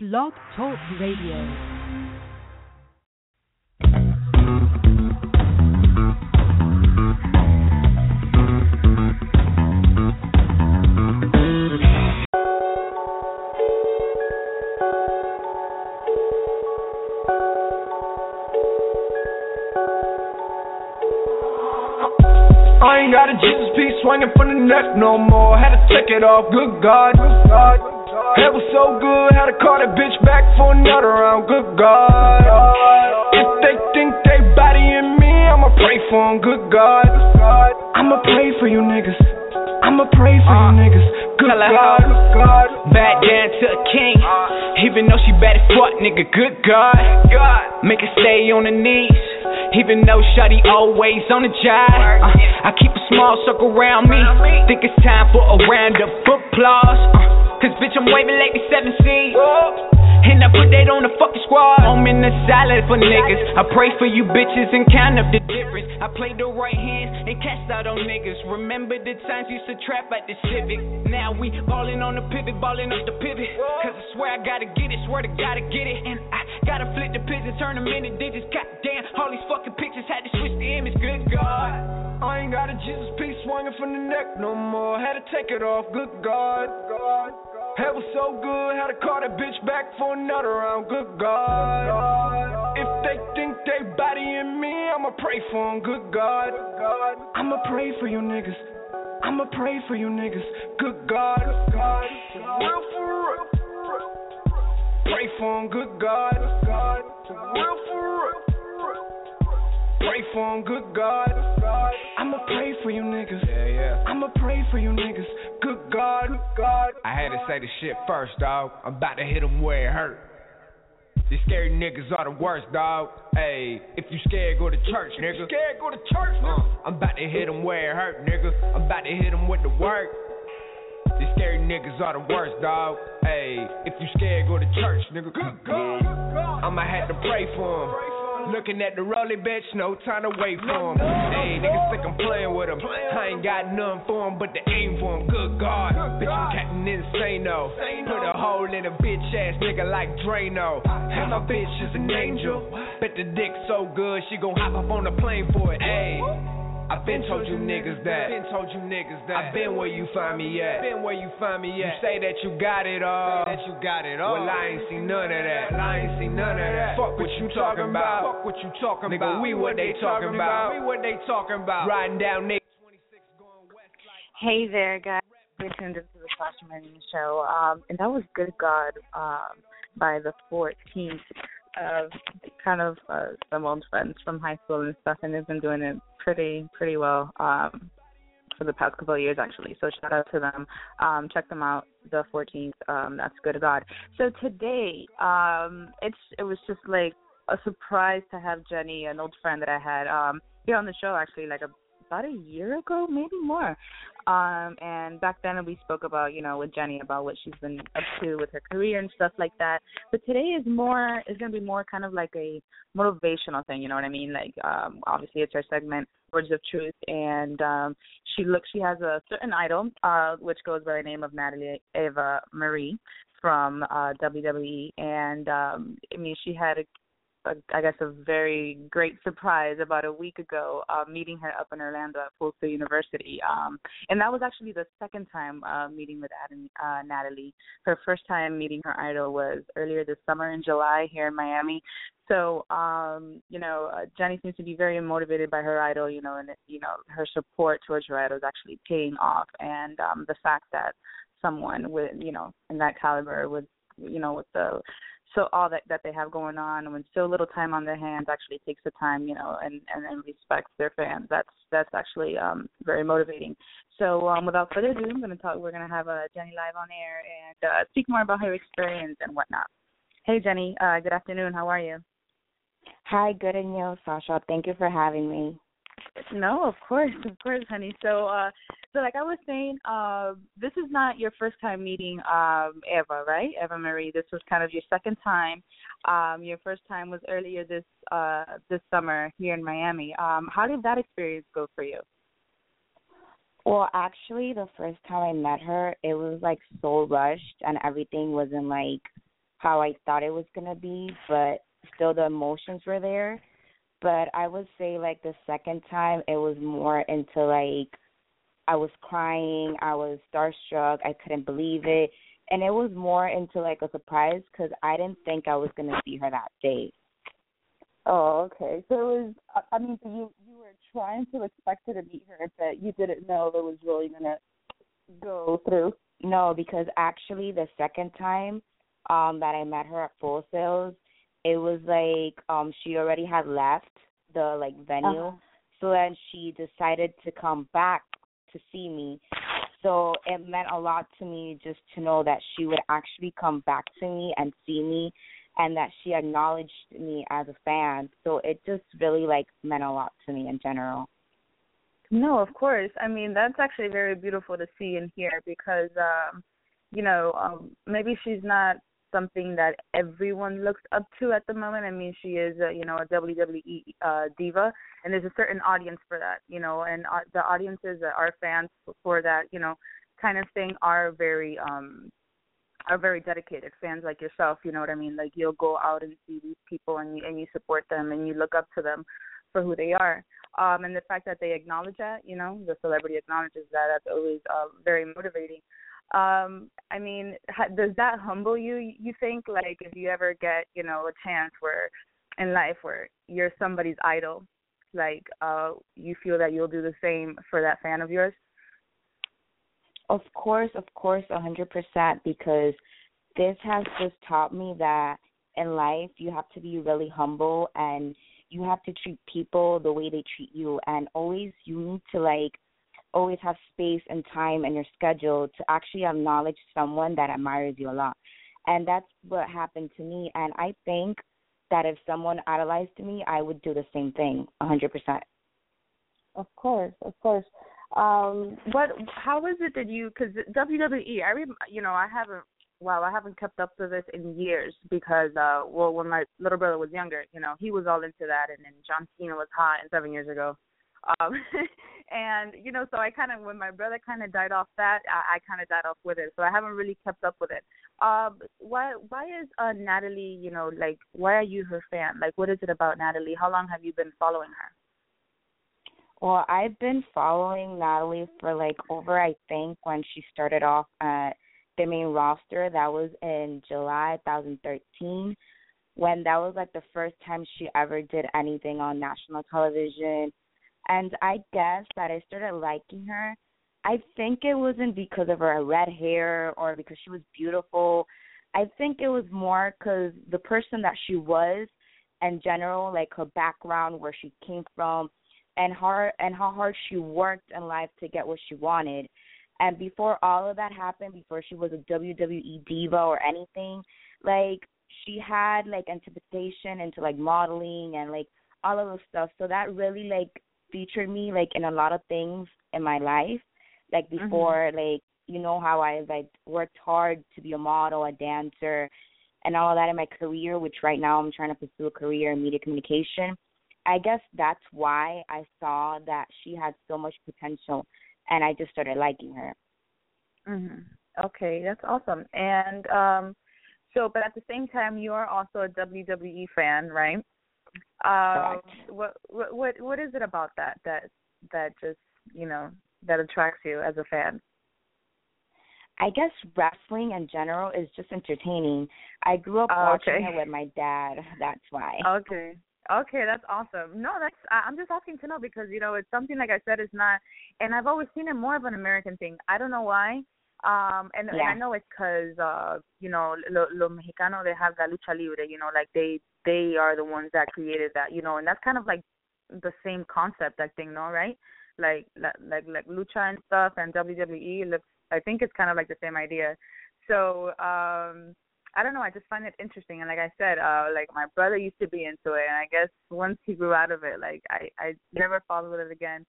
Blog Talk Radio. I ain't got a Jesus piece swinging from the neck no more. Had to take it off. Good God, good God. Head was so good, had to call that bitch back for another round. Good God. If they think they bodying me, I'ma pray for them. Good God. I'ma pray for you niggas. I'ma pray for you niggas. Good God. Good God. Back down to a king. Even though she bad as fuck, nigga, good God. Make her stay on her knees. Even though Shawty always on the jive. Uh, I keep a small circle around me. Think it's time for a round of applause. Uh, Cause bitch, I'm waving like the seven seas. And I put that on the fucking squad. I'm in the salad for niggas. I pray for you bitches and count up the difference. I played the right hand and cashed out on niggas. Remember the times used to trap at the Civic. Now we ballin' on the pivot, ballin' up the pivot. Cause I swear I gotta get it, swear to gotta get it. And I gotta flip the pigeons, turn them into digits. Goddamn, all these fucking pictures had to switch the image. Good God. I ain't got a Jesus piece swinging from the neck no more. Had to take it off. Good god God. Head was so good, had to call that bitch back for another round. Good God. If they think they bodying me, I'ma pray for them. Good God. I'ma pray for you niggas. I'ma pray for you niggas. Good God. Real for real. Pray for them. Good God. Real. Pray for them, good God. I'ma pray for you niggas. Yeah, yeah. I'ma pray for you niggas. Good God, good God. I had to say the shit first, dog. I'm about to hit 'em where it hurt. These scary niggas are the worst, dog. Hey, if you scared, go to church, nigga. Scared, go to church, Uh, I'm about to hit hit 'em where it hurt, nigga. I'm about to hit hit 'em with the work. These scary niggas are the worst, dog. Hey, if you scared, go to church, nigga. Good God, good God. I'ma have to pray for for 'em. Looking at the rolly bitch, no time to wait for him. Hey, niggas think I'm playing with him. I ain't got nothing for him but the aim for him. Good God. Bitch. I'm Captain Insano. Insano. Put a hole in a bitch ass nigga like Drano. And my bitch is an angel. Bet the dick so good, she gon' hop up on the plane for it. Hey. I been told you niggas that. Been told you niggas that. I been where you find me at. Been where you find me at. You say that you got it all. Say that you got it all. Well, I ain't seen none of that. Well, I ain't seen none of that. Fuck what you talking about. Fuck what you talking Nigga, we what they talking about. We what they talking about. Riding down niggas. Hey there, guys. We tuned into the Sasha Manning Show, um, and that was "Good God" um, by the 14th. Uh, kind of uh, some old friends from high school and stuff, and they've been doing it pretty, pretty well um, for the past couple of years, actually. So shout out to them. Um, check them out. The 14th. Um, that's "Good to God." So today, um, it's it was just like a surprise to have Jenny, an old friend that I had um, here on the show, actually, like a about a year ago, maybe more. Um, and back then we spoke about, you know, with Jenny about what she's been up to with her career and stuff like that. But today is more is gonna be more kind of like a motivational thing, you know what I mean? Like um obviously it's her segment, Words of Truth and um she looks she has a certain idol, uh, which goes by the name of Natalie Eva Marie from uh WWE and um I mean she had a a, I guess a very great surprise about a week ago, uh, meeting her up in Orlando at Full University. Um, and that was actually the second time uh, meeting with Adam, uh, Natalie. Her first time meeting her idol was earlier this summer in July here in Miami. So, um, you know, uh, Jenny seems to be very motivated by her idol, you know, and you know her support towards her idol is actually paying off. And um, the fact that someone with, you know, in that caliber with, you know, with the so all that that they have going on and when so little time on their hands actually takes the time you know and and, and respects their fans that's that's actually um very motivating so um without further ado i'm going to talk we're going to have uh, jenny live on air and uh, speak more about her experience and whatnot hey jenny uh good afternoon how are you Hi, good and you, Sasha. Thank you for having me. No of course of course honey. So uh so like i was saying uh this is not your first time meeting um eva right? Eva marie this was kind of your second time. Um your first time was earlier this uh this summer here in miami. Um how did that experience go for you? Well, actually, the first time I met her, it was like so rushed and everything wasn't like how I thought it was gonna be, but still the emotions were there. But I would say like the second time it was more into like I was crying, I was starstruck, I couldn't believe it, and it was more into like a surprise because I didn't think I was gonna see her that day. Oh, okay. So it was. I mean, so you you were trying to expect her to meet her, but you didn't know it was really gonna go through. No, because actually the second time um that I met her at Full Sails, it was like um she already had left the like venue. Uh-huh. So then she decided to come back to see me. So it meant a lot to me just to know that she would actually come back to me and see me and that she acknowledged me as a fan. So it just really like meant a lot to me in general. No, of course. I mean, that's actually very beautiful to see and hear because um you know, um maybe she's not something that everyone looks up to at the moment. I mean, she is, a, you know, a WWE uh, diva, and there's a certain audience for that, you know, and uh, the audiences that are fans for that, you know, kind of thing are very, um, are very dedicated fans like yourself. You know what I mean? Like you'll go out and see these people, and you and you support them, and you look up to them for who they are. Um, and the fact that they acknowledge that, you know, the celebrity acknowledges that, that's always uh, very motivating um i mean does that humble you you think? Like if you ever get you know a chance where in life where you're somebody's idol like uh you feel that you'll do the same for that fan of yours? Of course of course a hundred percent because this has just taught me that in life you have to be really humble and you have to treat people the way they treat you. And always you need to like always have space and time in your schedule to actually acknowledge someone that admires you a lot. And that's what happened to me. And I think that if someone idolized me, I would do the same thing, a 100%. Of course, of course. Um, what? How is it that you? Because WWE, I rem, you know, I haven't. Wow, I haven't kept up to this in years because, uh, well, when my little brother was younger, you know, he was all into that, and then John Cena was hot, and seven years ago, um, and you know, so I kind of when my brother kind of died off that, I, I kind of died off with it. So I haven't really kept up with it. Um, why why is uh Natalie? You know, like why are you her fan? Like, what is it about Natalie? How long have you been following her? Well, I've been following Natalie for like over I think when she started off at the main roster. That was in July 2013 when that was like the first time she ever did anything on national television and I guess that I started liking her. I think it wasn't because of her red hair or because she was beautiful. I think it was more because the person that she was, in general, like her background, where she came from, and her and how hard she worked in life to get what she wanted. And before all of that happened, before she was a WWE diva or anything, like she had like anticipation into like modeling and like all of those stuff. So that really like featured me like in a lot of things in my life. Like Mm-hmm. before, mm-hmm. like you know how I like worked hard to be a model, a dancer, and all that in my career. Which right now I'm trying to pursue a career in media communication. I guess that's why I saw that she had so much potential, and I just started liking her. Mhm. Okay, that's awesome. And um so but at the same time you are also a WWE fan, right? Um what what what what is it about that that that just, you know, that attracts you as a fan? I guess wrestling in general is just entertaining. I grew up Oh, watching it with my dad. That's why. Okay. Okay, that's awesome. No, that's I'm just asking to know because you know it's something like I said is not, and I've always seen it more of an American thing. I don't know why. Um, and, and I know it's because uh, you know, lo, lo mexicano they have la lucha libre. You know, like they they are the ones that created that. You know, and that's kind of like the same concept, I think, no, right? Like like like, lucha and stuff and WWE looks. I think it's kind of like the same idea. So um I don't know. I just find it interesting, and like I said, uh, like my brother used to be into it, and I guess once he grew out of it, like I I never followed it again.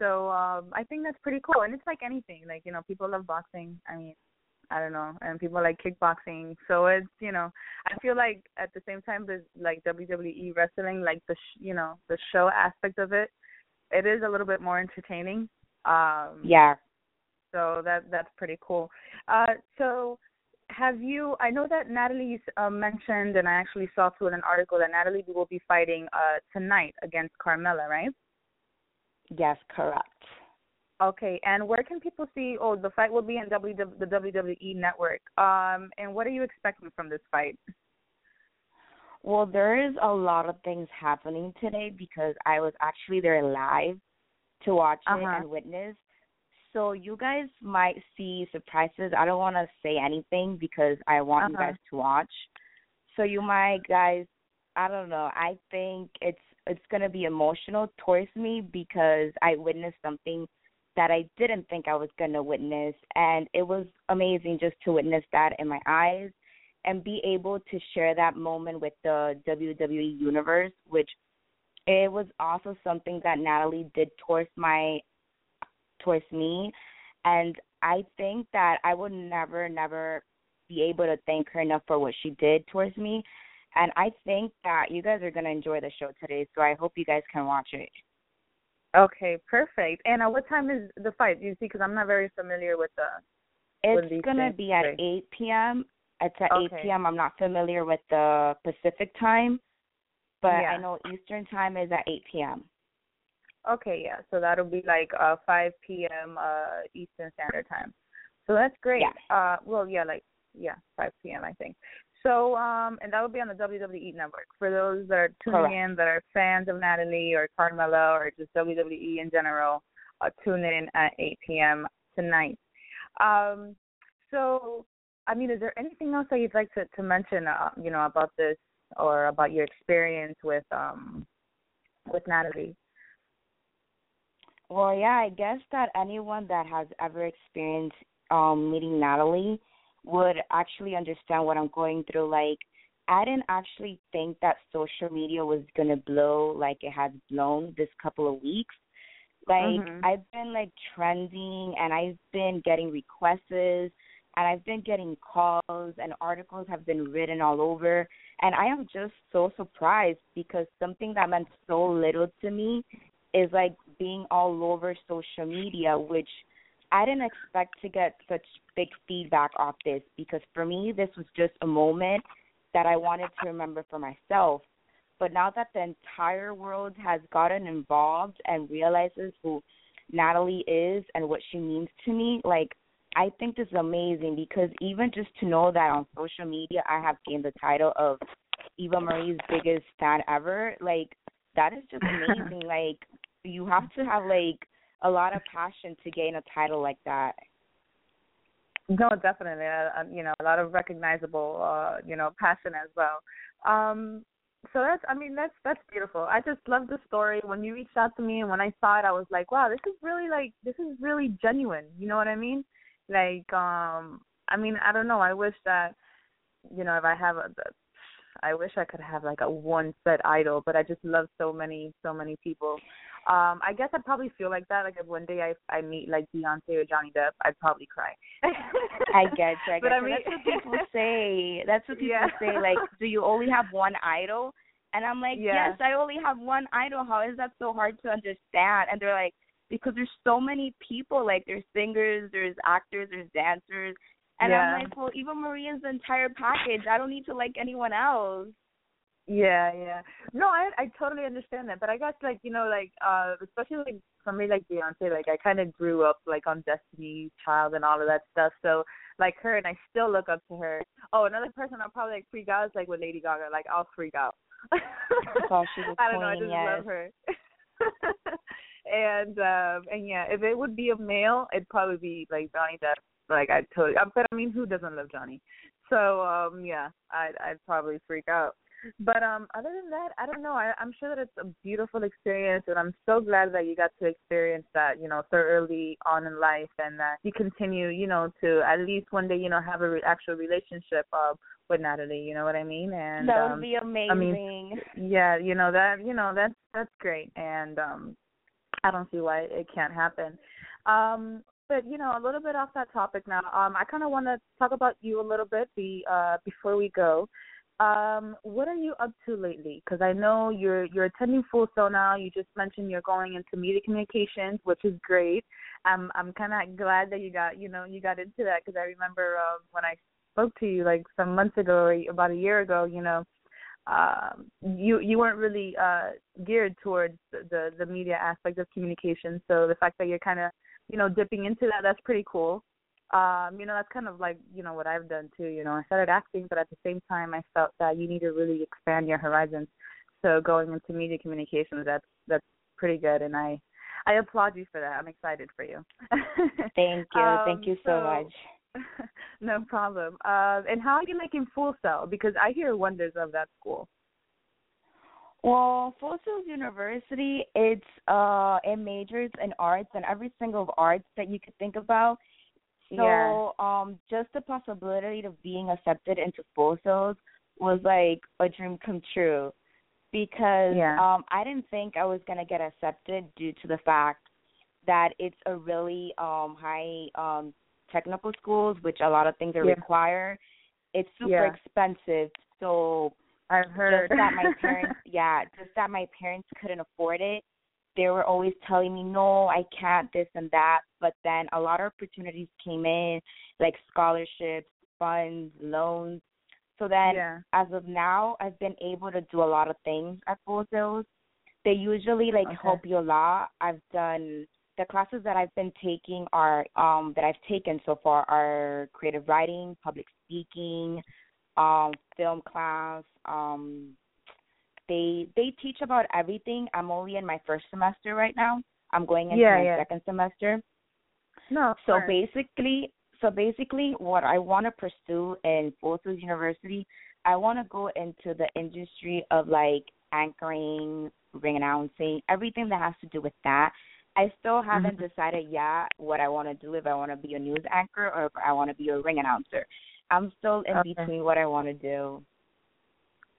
So um I think that's pretty cool, and it's like anything. Like you know, people love boxing. I mean, I don't know, and people like kickboxing. So it's you know, I feel like at the same time, there's like WWE wrestling, like the sh- you know the show aspect of it. It is a little bit more entertaining. Um Yeah. so that that's pretty cool. Uh, so have you? I know that Natalie uh, mentioned, and I actually saw through an article that Natalie will be fighting uh, tonight against Carmella, right? Yes, correct. Okay, and where can people see? Oh, the fight will be in w, the WWE Network. Um, and what are you expecting from this fight? Well, there is a lot of things happening today because I was actually there live to watch uh-huh. it and witness. So you guys might see surprises. I don't want to say anything because I want uh-huh. you guys to watch. So you might guys, I don't know. I think it's it's going to be emotional towards me because I witnessed something that I didn't think I was going to witness and it was amazing just to witness that in my eyes and be able to share that moment with the WWE universe which it was also something that Natalie did towards my towards me and I think that I would never never be able to thank her enough for what she did towards me and I think that you guys are going to enjoy the show today so I hope you guys can watch it. Okay, perfect. And at what time is the fight? Do you see? Because I'm not very familiar with the. It's gonna be at 8 p.m. It's at okay. 8 p.m. I'm not familiar with the Pacific time, but yeah. I know Eastern time is at 8 p.m. Okay, yeah. So that'll be like uh 5 p.m. uh Eastern Standard Time. So that's great. Yeah. Uh, well, yeah, like yeah, 5 p.m. I think. So, um, and that will be on the WWE Network for those that are tuning Correct. in that are fans of Natalie or Carmella or just WWE in general. Uh, tune in at 8 p.m. tonight. Um, so, I mean, is there anything else that you'd like to to mention, uh, you know, about this or about your experience with um with Natalie? Well, yeah, I guess that anyone that has ever experienced um meeting Natalie would actually understand what I'm going through. Like, I didn't actually think that social media was gonna blow like it has blown this couple of weeks. Like, Mhm. I've been like trending, and I've been getting requests, and I've been getting calls, and articles have been written all over. And I am just so surprised because something that meant so little to me is like being all over social media, which I didn't expect to get such big feedback off this because for me, this was just a moment that I wanted to remember for myself. But now that the entire world has gotten involved and realizes who Natalie is and what she means to me, like, I think this is amazing because even just to know that on social media I have gained the title of Eva Marie's biggest fan ever, like, that is just amazing. like, you have to have, like, a lot of passion to gain a title like that. No, definitely. Uh, you know, a lot of recognizable, uh, you know, passion as well. Um, so that's, I mean, that's that's beautiful. I just love the story. When you reached out to me and when I saw it, I was like, wow, this is really like, this is really genuine. You know what I mean? Like, um, I mean, I don't know. I wish that, you know, if I have a, I wish I could have like a one set idol, but I just love so many, so many people. Um, I guess I'd probably feel like that. Like if one day I I meet like Beyonce or Johnny Depp, I'd probably cry. I get you. I get But I mean- That's what people say. That's what people Yeah. say. Like, do you only have one idol? And I'm like, Yeah. yes, I only have one idol. How is that so hard to understand? And they're like, because there's so many people. Like, there's singers, there's actors, there's dancers. And Yeah. I'm like, well, Eva is the entire package. I don't need to like anyone else. Yeah, yeah. No, I I totally understand that, but I guess like you know like uh especially like somebody like Beyonce, like I kind of grew up like on Destiny Child and all of that stuff. So like her, and I still look up to her. Oh, another person I'll probably like freak out is like with Lady Gaga. Like I'll freak out. Oh, she's I don't know. I just yes. love her. and um and yeah, if it would be a male, it'd probably be like Johnny Depp. Like I totally, but I mean, who doesn't love Johnny? So um yeah, I'd I'd probably freak out. But um other than that, I don't know. I, I'm sure that it's a beautiful experience, and I'm so glad that you got to experience that, you know, so early on in life, and that you continue, you know, to at least one day, you know, have a re- actual relationship uh, with Natalie. You know what I mean? And that would um, be amazing. I mean, yeah, you know that, you know that's that's great, and um I don't see why it can't happen. Um, but you know, a little bit off that topic now. Um, I kind of want to talk about you a little bit. Be uh before we go. Um, what are you up to lately? Because I know you're you're attending Full Sail now. You just mentioned you're going into media communications, which is great. I'm I'm kind of glad that you got you know you got into that because I remember uh, when I spoke to you like some months ago or about a year ago, you know, um, you you weren't really uh, geared towards the, the the media aspect of communication. So the fact that you're kind of you know dipping into that, that's pretty cool. Um, you know, that's kind of like you know what I've done too. You know, I started acting, but at the same time, I felt that you need to really expand your horizons. So going into media communications, that's that's pretty good, and I I applaud you for that. I'm excited for you. Thank you. Um, Thank you so, so much. no problem. Uh, and how are you making Full Sail? Because I hear wonders of that school. Well, Full Sail University, it's uh it majors in arts and every single arts that you could think about. So yeah. um just the possibility of being accepted into Full was like a dream come true because yeah. um I didn't think I was gonna get accepted due to the fact that it's a really um high um technical schools which a lot of things are yeah. require. It's super expensive. So I've heard just that my parents yeah, just that my parents couldn't afford it. They were always telling me, No, I can't this and that but then a lot of opportunities came in, like scholarships, funds, loans, so then, yeah. as of now, I've been able to do a lot of things at Full Sails. They usually like okay. help you a lot. I've done the classes that I've been taking are um that I've taken so far are creative writing, public speaking, um, film class. Um, they they teach about everything. I'm only in my first semester right now. I'm going into yeah, my yeah. second semester. No. So basically, so basically, what I want to pursue in Sails University, I want to go into the industry of like anchoring, ring announcing, everything that has to do with that. I still haven't mm-hmm. decided yet what I want to do if I want to be a news anchor or if I want to be a ring announcer. I'm still in okay. between what I want to do.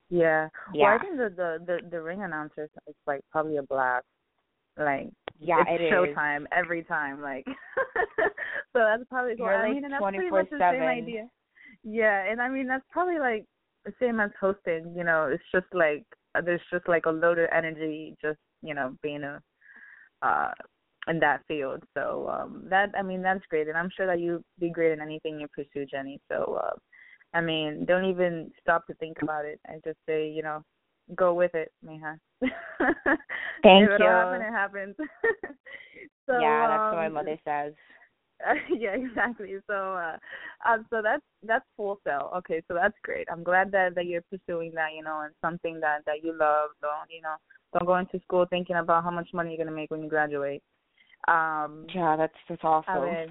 Yeah. Yeah. Well, I think the the the, the ring announcer is like probably a blast. Like yeah, it's it showtime is. every time. Like so that's probably cool. You're I like mean, and that's 24/7. pretty much the same idea. Yeah, and I mean that's probably like the same as hosting. You know, it's just like there's just like a load of energy, just you know, being a uh in that field. So um that I mean that's great, and I'm sure that you'd be great in anything you pursue, Jenny. So uh, I mean, don't even stop to think about it. I just say, you know, go with it, Mija. Thank if you. It happen, it happens. so, yeah, that's um, what my mother says. yeah, exactly. So, uh, um, so that's that's Full Sail. Okay, so that's great. I'm glad that that you're pursuing that. You know, and something that that you love. Don't you know? Don't go into school thinking about how much money you're gonna make when you graduate. Um, yeah, that's that's awesome. A ver,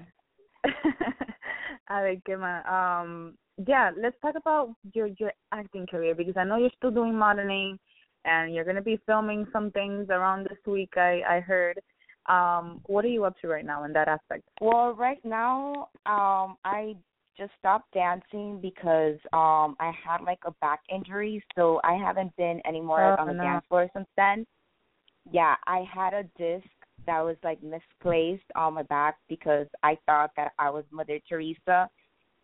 a ver, ¿qué más? Um, yeah, let's talk about your your acting career because I know you're still doing modeling, and you're gonna be filming some things around this week. I I heard. Um, what are you up to right now in that aspect? Well, right now, um, I just stopped dancing because um I had like a back injury, so I haven't been anymore oh, on the no. dance floor since then. Yeah, I had a disc that was like misplaced on my back because I thought that I was Mother Teresa.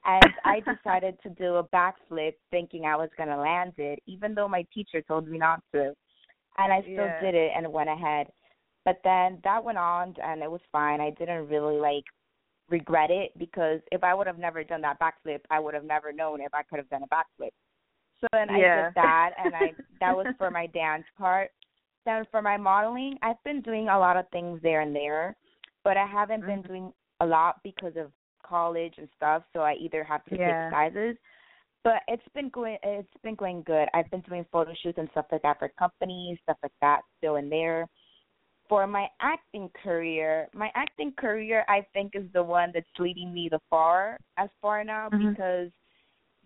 And I decided to do a backflip thinking I was gonna land it, even though my teacher told me not to. And I still Yeah. did it and went ahead. But then that went on and it was fine. I didn't really like regret it because if I would have never done that backflip, I would have never known if I could have done a backflip. So then I did that and I that was for my dance part. Then for my modeling, I've been doing a lot of things there and there, but I haven't been Mhm. doing a lot because of college and stuff, so I either have to Yeah. take sizes. But it's been going it's been going good. I've been doing photo shoots and stuff like that for companies, stuff like that, still in there for my acting career, my acting career I think is the one that's leading me the far as far now Mhm. because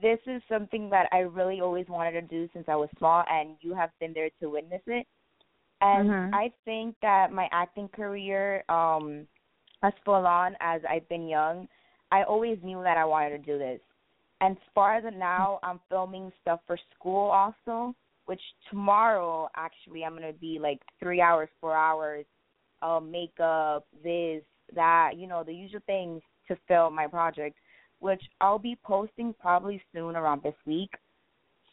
this is something that I really always wanted to do since I was small and you have been there to witness it. And Mhm. I think that my acting career, um, as full on as I've been young, I always knew that I wanted to do this. And as far as now, I'm filming stuff for school also which tomorrow actually I'm gonna be like three hours, four hours, uh, makeup, this, that, you know, the usual things to film my project, which I'll be posting probably soon around this week.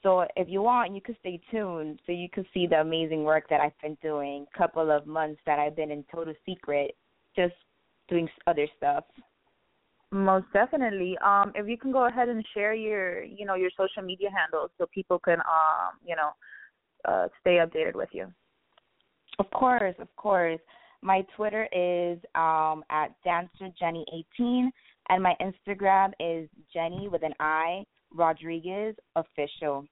So if you want, you could stay tuned so you could see the amazing work that I've been doing. Couple of months that I've been in total secret, just doing other stuff. Most definitely. Um, if you can go ahead and share your, you know, your social media handles so people can, um, you know, uh, stay updated with you. Of course, of course. My Twitter is um, at dancerjenni18, and my Instagram is Jenny with an I Rodriguez official.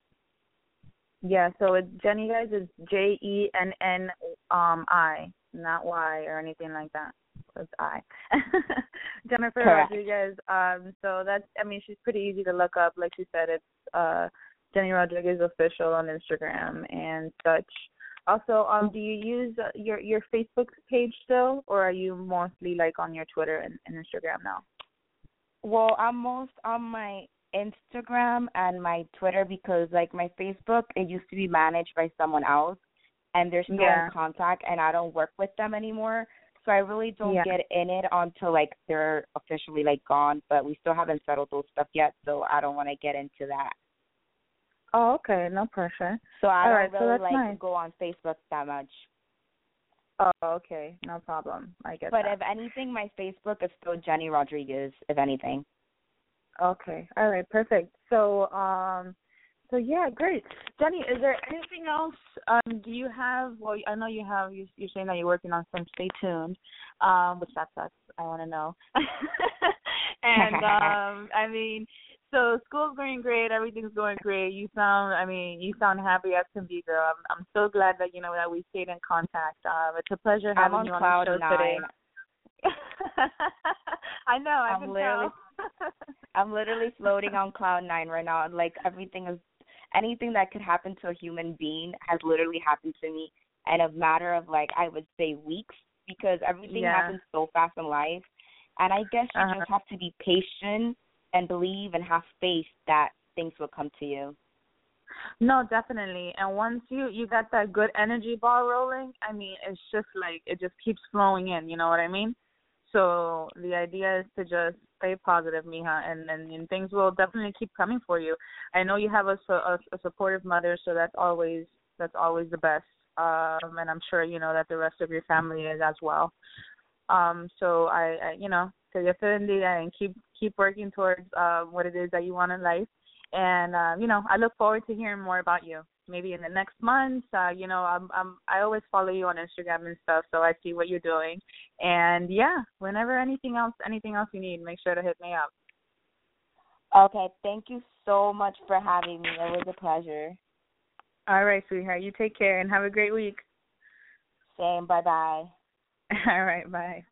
Yeah, so it's Jenny guys is J E N N um I, not Y or anything like that. It's I. Jennifer Correct. Rodriguez. Um so that's I mean she's pretty easy to look up. Like you said, it's uh Jenny Rodriguez official on Instagram and such. Also, um do you use uh, your your Facebook page still or are you mostly like on your Twitter and, and Instagram now? Well, I'm most on my Instagram and my Twitter because like my Facebook it used to be managed by someone else and they're still Yeah. in contact and I don't work with them anymore. So I really don't Yeah. get in it until like they're officially like gone, but we still haven't settled those stuff yet, so I don't want to get into that. Oh, okay, no pressure. So I All don't right, really that's like nice. to go on Facebook that much. Oh, okay, no problem. I get But that. if anything, my Facebook is still Jenny Rodriguez, if anything. Okay. All right. Perfect. So, um, so yeah, great. Jenny, is there anything else? Um, do you have? Well, I know you have. You, you're saying that you're working on some. Stay tuned. Um, which that sucks. I want to know. and um, I mean, so school's going great. Everything's going great. You sound. I mean, you sound happy as can be, girl. I'm. I'm so glad that you know that we stayed in contact. Um, it's a pleasure having on you on cloud the show nine. today. I know. I I'm literally-. I'm literally floating on cloud nine right now. Like everything is, anything that could happen to a human being has literally happened to me in a matter of like I would say weeks because everything Yeah. happens so fast in life, and I guess you Uh-huh. just have to be patient and believe and have faith that things will come to you. No, definitely. And once you you got that good energy ball rolling, I mean, it's just like it just keeps flowing in. You know what I mean? So the idea is to just stay positive, Mija, and and, and things will definitely keep coming for you. I know you have a, a a supportive mother, so that's always that's always the best. Um, and I'm sure you know that the rest of your family is as well. Um, so I, I you know, so you feel in the and keep keep working towards uh, what it is that you want in life and uh, you know, I look forward to hearing more about you. Maybe in the next month. Uh, you know, I'm I'm I always follow you on Instagram and stuff, so I see what you're doing. And yeah, whenever anything else anything else you need, make sure to hit me up. Okay, thank you so much for having me. It was a pleasure. All right, sweetheart. You take care and have a great week. Same. Bye bye. All right, bye.